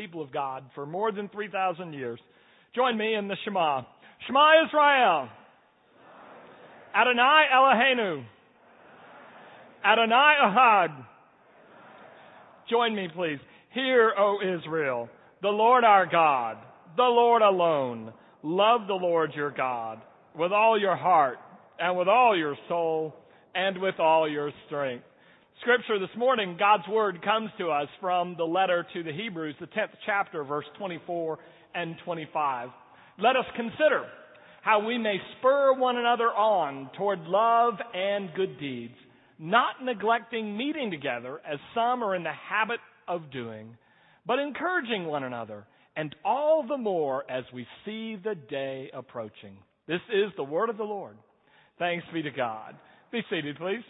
people of God for more than 3,000 years. Join me in the Shema. Shema Israel. Adonai Eloheinu. Adonai Ahad. Join me, please. Hear, O Israel, the Lord our God, the Lord alone. Love the Lord your God with all your heart and with all your soul and with all your strength. Scripture this morning, God's Word comes to us from the letter to the Hebrews, the 10th chapter, verse 24 and 25. Let us consider how we may spur one another on toward love and good deeds, not neglecting meeting together as some are in the habit of doing, but encouraging one another, and all the more as we see the day approaching. This is the word of the Lord. Thanks be to God. Be seated, please.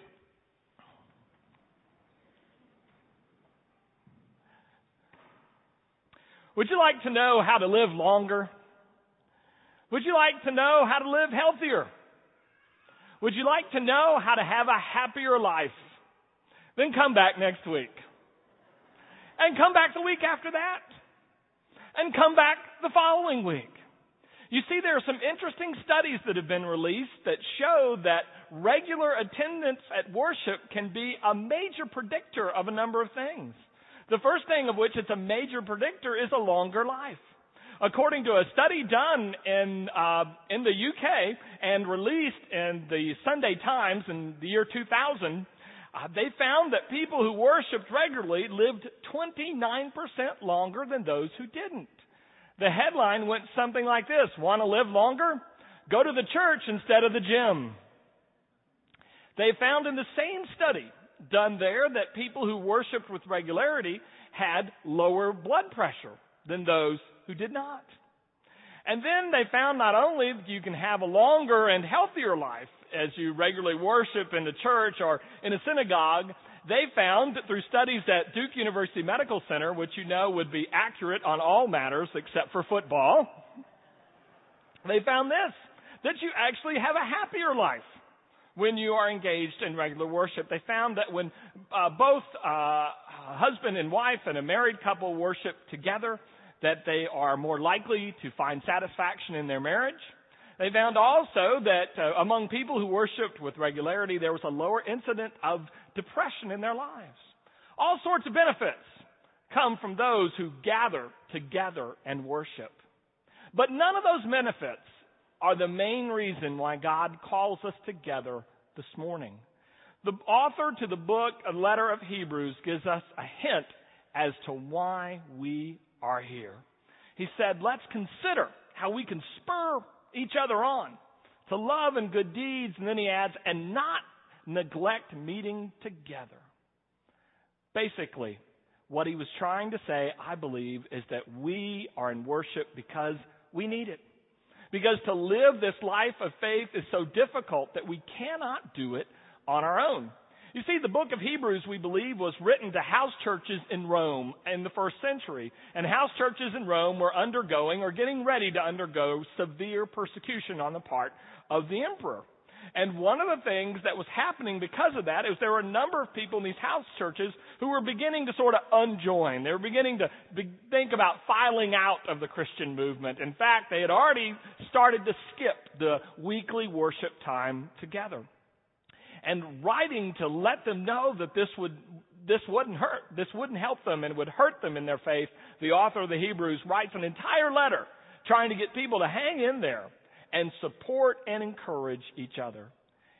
Would you like to know how to live longer? Would you like to know how to live healthier? Would you like to know how to have a happier life? Then come back next week. And come back the week after that. And come back the following week. You see, there are some interesting studies that have been released that show that regular attendance at worship can be a major predictor of a number of things. The first thing of which it's a major predictor is a longer life. According to a study done in uh, in the UK and released in the Sunday Times in the year 2000, uh, they found that people who worshipped regularly lived 29% longer than those who didn't. The headline went something like this: "Want to live longer? Go to the church instead of the gym." They found in the same study done there that people who worshiped with regularity had lower blood pressure than those who did not. And then they found not only that you can have a longer and healthier life as you regularly worship in the church or in a synagogue, they found that through studies at Duke University Medical Center, which you know would be accurate on all matters except for football, they found this, that you actually have a happier life when you are engaged in regular worship. They found that when uh, both uh, husband and wife and a married couple worship together, that they are more likely to find satisfaction in their marriage. They found also that uh, among people who worshiped with regularity, there was a lower incident of depression in their lives. All sorts of benefits come from those who gather together and worship. But none of those benefits are the main reason why God calls us together this morning. The author to the book, a letter of Hebrews, gives us a hint as to why we are here. He said, let's consider how we can spur each other on to love and good deeds. And then he adds, and not neglect meeting together. Basically, what he was trying to say, I believe, is that we are in worship because we need it. Because to live this life of faith is so difficult that we cannot do it on our own. You see, the book of Hebrews, we believe, was written to house churches in Rome in the first century. And house churches in Rome were undergoing or getting ready to undergo severe persecution on the part of the emperor. And one of the things that was happening because of that is there were a number of people in these house churches who were beginning to sort of unjoin. They were beginning to be- think about filing out of the Christian movement. In fact, they had already started to skip the weekly worship time together. And writing to let them know that this would this wouldn't hurt, this wouldn't help them and would hurt them in their faith, the author of the Hebrews writes an entire letter trying to get people to hang in there and support and encourage each other.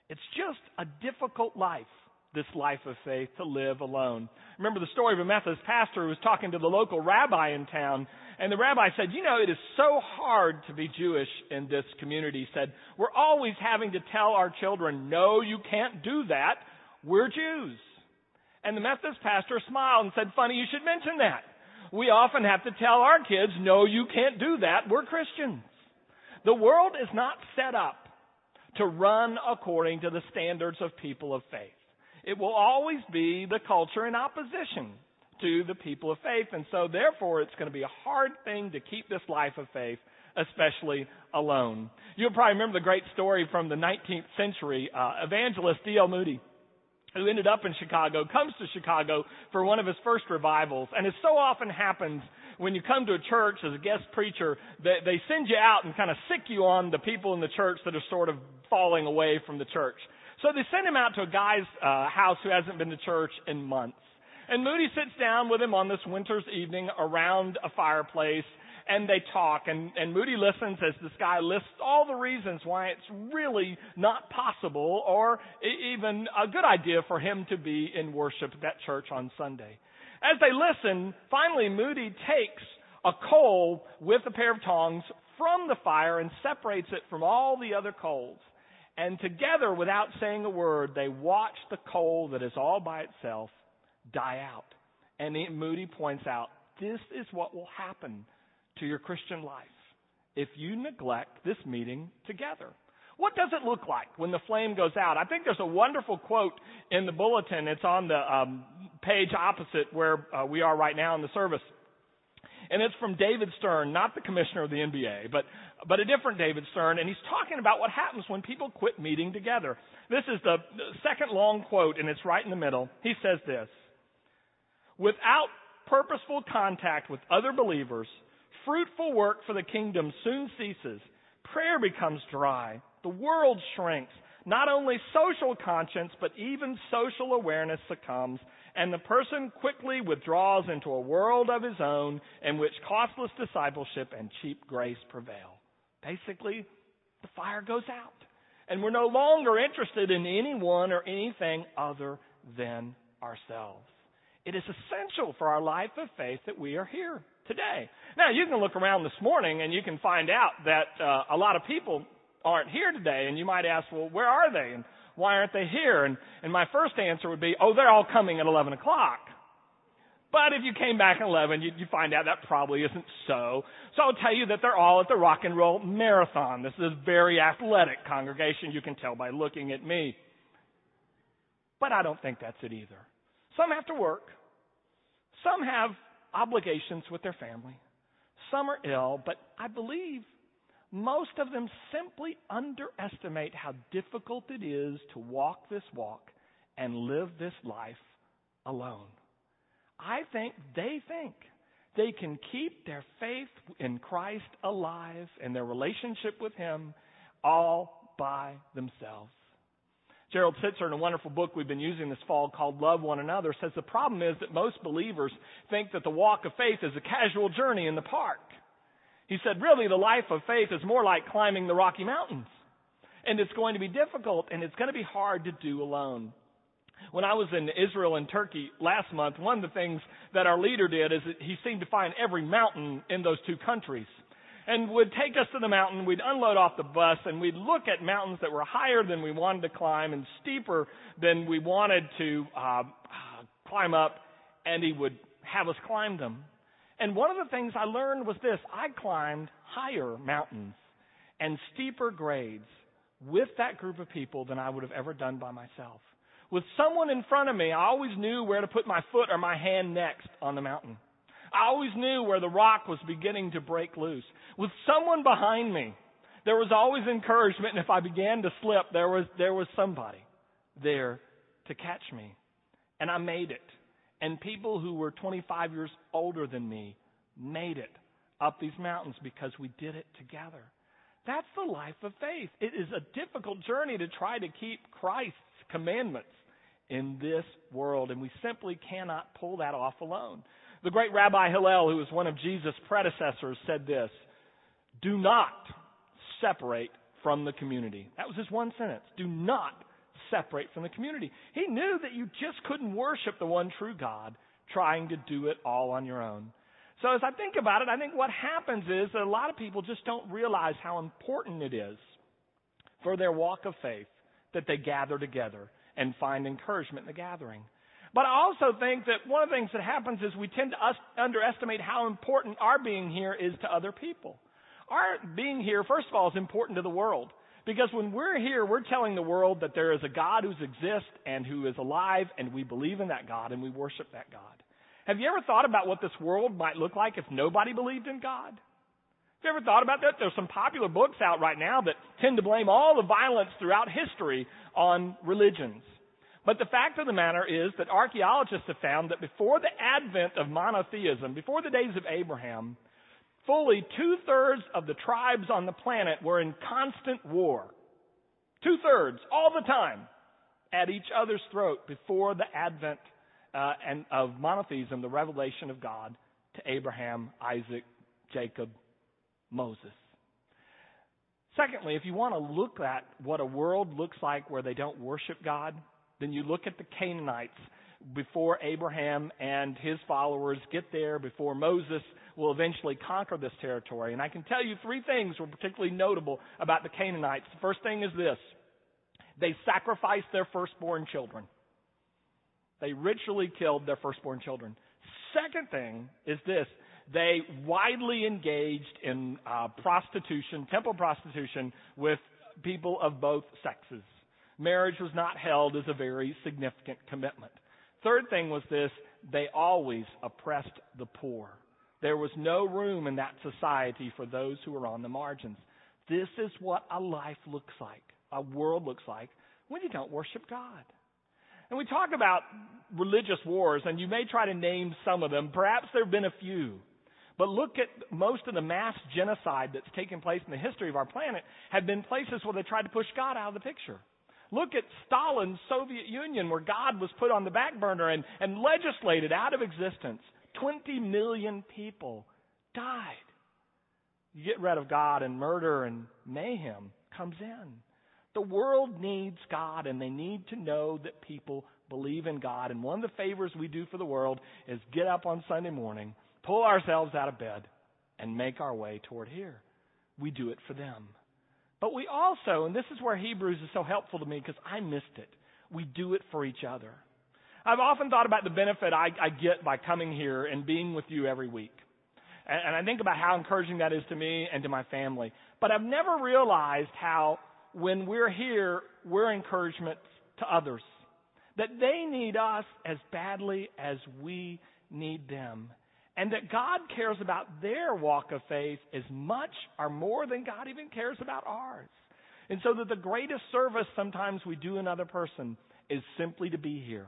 It's just a difficult life, this life of faith, to live alone. Remember the story of a Methodist pastor who was talking to the local rabbi in town, and the rabbi said, You know, it is so hard to be Jewish in this community. He said, We're always having to tell our children, No, you can't do that. We're Jews. And the Methodist pastor smiled and said, Funny you should mention that. We often have to tell our kids, No, you can't do that. We're Christians. The world is not set up to run according to the standards of people of faith. It will always be the culture in opposition to the people of faith. And so, therefore, it's going to be a hard thing to keep this life of faith, especially alone. You'll probably remember the great story from the 19th century. Uh, evangelist D.L. Moody who ended up in Chicago, comes to Chicago for one of his first revivals. And as so often happens when you come to a church as a guest preacher, they, they send you out and kind of sic you on the people in the church that are sort of falling away from the church. So they send him out to a guy's uh, house who hasn't been to church in months. And Moody sits down with him on this winter's evening around a fireplace and they talk and, and Moody listens as this guy lists all the reasons why it's really not possible or even a good idea for him to be in worship at that church on Sunday. As they listen, finally Moody takes a coal with a pair of tongs from the fire and separates it from all the other coals. And together, without saying a word, they watch the coal that is all by itself die out. And Moody points out, this is what will happen to your Christian life if you neglect this meeting together. What does it look like when the flame goes out? I think there's a wonderful quote in the bulletin. It's on the um, page opposite where uh, we are right now in the service. And it's from David Stern, not the commissioner of the NBA, but, but a different David Stern. And he's talking about what happens when people quit meeting together. This is the second long quote, and it's right in the middle. He says this Without purposeful contact with other believers, fruitful work for the kingdom soon ceases. Prayer becomes dry. The world shrinks. Not only social conscience, but even social awareness succumbs and the person quickly withdraws into a world of his own in which costless discipleship and cheap grace prevail. Basically, the fire goes out. And we're no longer interested in anyone or anything other than ourselves. It is essential for our life of faith that we are here today. Now, you can look around this morning and you can find out that uh, a lot of people aren't here today, and you might ask, well, where are they? And why aren't they here? And, and my first answer would be, oh, they're all coming at 11 o'clock. But if you came back at 11, you, you find out that probably isn't so. So I'll tell you that they're all at the rock and roll marathon. This is a very athletic congregation. You can tell by looking at me. But I don't think that's it either. Some have to work. Some have obligations with their family. Some are ill, but I believe most of them simply underestimate how difficult it is to walk this walk and live this life alone. I think they think they can keep their faith in Christ alive and their relationship with Him all by themselves. Gerald Sittser, in a wonderful book we've been using this fall called Love One Another, says the problem is that most believers think that the walk of faith is a casual journey in the park. He said, really, the life of faith is more like climbing the Rocky Mountains. And it's going to be difficult and it's going to be hard to do alone. When I was in Israel and Turkey last month, one of the things that our leader did is he seemed to find every mountain in those two countries and would take us to the mountain. We'd unload off the bus and we'd look at mountains that were higher than we wanted to climb and steeper than we wanted to uh, climb up, and he would have us climb them. And one of the things I learned was this I climbed higher mountains and steeper grades with that group of people than I would have ever done by myself. With someone in front of me, I always knew where to put my foot or my hand next on the mountain. I always knew where the rock was beginning to break loose. With someone behind me, there was always encouragement, and if I began to slip, there was, there was somebody there to catch me. And I made it and people who were 25 years older than me made it up these mountains because we did it together. That's the life of faith. It is a difficult journey to try to keep Christ's commandments in this world, and we simply cannot pull that off alone. The great Rabbi Hillel, who was one of Jesus' predecessors, said this Do not separate from the community. That was his one sentence. Do not separate from the community. He knew that you just couldn't worship the one true God trying to do it all on your own. So as I think about it, I think what happens is that a lot of people just don't realize how important it is for their walk of faith that they gather together and find encouragement in the gathering. But I also think that one of the things that happens is we tend to underestimate how important our being here is to other people. Our being here, first of all, is important to the world. Because when we're here, we're telling the world that there is a God who exists and who is alive, and we believe in that God and we worship that God. Have you ever thought about what this world might look like if nobody believed in God? Have you ever thought about that? There's some popular books out right now that tend to blame all the violence throughout history on religions. But the fact of the matter is that archaeologists have found that before the advent of monotheism, before the days of Abraham, fully two thirds of the tribes on the planet were in constant war. Two thirds, all the time, at each other's throat before the advent uh, and of monotheism, the revelation of God to Abraham, Isaac, Jacob, Moses. Secondly, if you want to look at what a world looks like where they don't worship God, then you look at the Canaanites before Abraham and his followers get there, before Moses will eventually conquer this territory. And I can tell you three things were particularly notable about the Canaanites. The first thing is this they sacrificed their firstborn children. They ritually killed their firstborn children. Second thing is this they widely engaged in uh, prostitution, temple prostitution, with people of both sexes. Marriage was not held as a very significant commitment. Third thing was this they always oppressed the poor. There was no room in that society for those who were on the margins. This is what a life looks like, a world looks like when you don't worship God. And we talk about religious wars, and you may try to name some of them. Perhaps there have been a few. But look at most of the mass genocide that's taken place in the history of our planet have been places where they tried to push God out of the picture. Look at Stalin's Soviet Union where God was put on the back burner and, and legislated out of existence. 20 million people died. You get rid of God and murder and mayhem comes in. The world needs God and they need to know that people believe in God. And one of the favors we do for the world is get up on Sunday morning, pull ourselves out of bed, and make our way toward here. We do it for them. But we also, and this is where Hebrews is so helpful to me because I missed it, we do it for each other. I've often thought about the benefit I, I get by coming here and being with you every week. And, and I think about how encouraging that is to me and to my family. But I've never realized how when we're here, we're encouragement to others. That they need us as badly as we need them. And that God cares about their walk of faith as much or more than God even cares about ours. And so that the greatest service sometimes we do another person is simply to be here.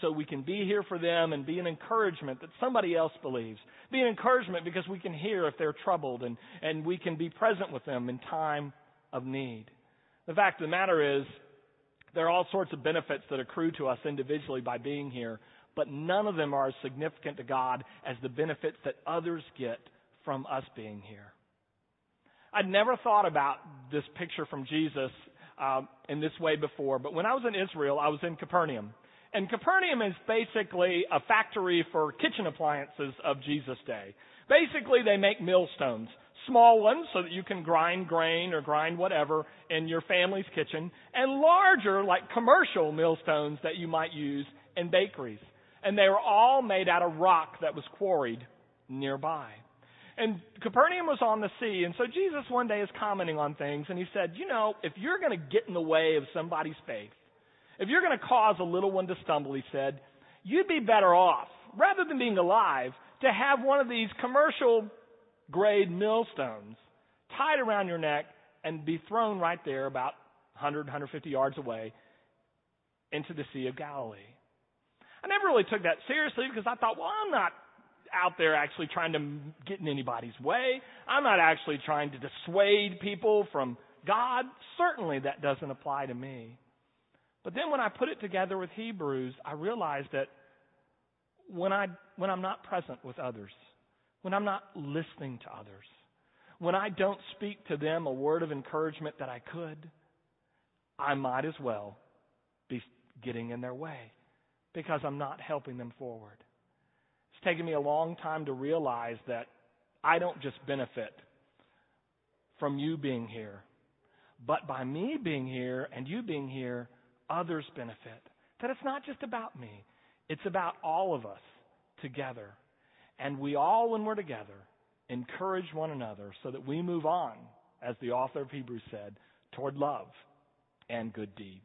So we can be here for them and be an encouragement that somebody else believes. Be an encouragement because we can hear if they're troubled and, and we can be present with them in time of need. The fact of the matter is, there are all sorts of benefits that accrue to us individually by being here, but none of them are as significant to God as the benefits that others get from us being here. I'd never thought about this picture from Jesus um, in this way before, but when I was in Israel, I was in Capernaum. And Capernaum is basically a factory for kitchen appliances of Jesus' day. Basically, they make millstones small ones so that you can grind grain or grind whatever in your family's kitchen, and larger, like commercial millstones that you might use in bakeries. And they were all made out of rock that was quarried nearby. And Capernaum was on the sea, and so Jesus one day is commenting on things, and he said, You know, if you're going to get in the way of somebody's faith, if you're going to cause a little one to stumble, he said, you'd be better off, rather than being alive, to have one of these commercial grade millstones tied around your neck and be thrown right there about 100, 150 yards away into the Sea of Galilee. I never really took that seriously because I thought, well, I'm not out there actually trying to get in anybody's way. I'm not actually trying to dissuade people from God. Certainly that doesn't apply to me. But then when I put it together with Hebrews, I realized that when I when I'm not present with others, when I'm not listening to others, when I don't speak to them a word of encouragement that I could, I might as well be getting in their way because I'm not helping them forward. It's taken me a long time to realize that I don't just benefit from you being here, but by me being here and you being here, others benefit. That it's not just about me, it's about all of us together. And we all, when we're together, encourage one another so that we move on, as the author of Hebrews said, toward love and good deeds.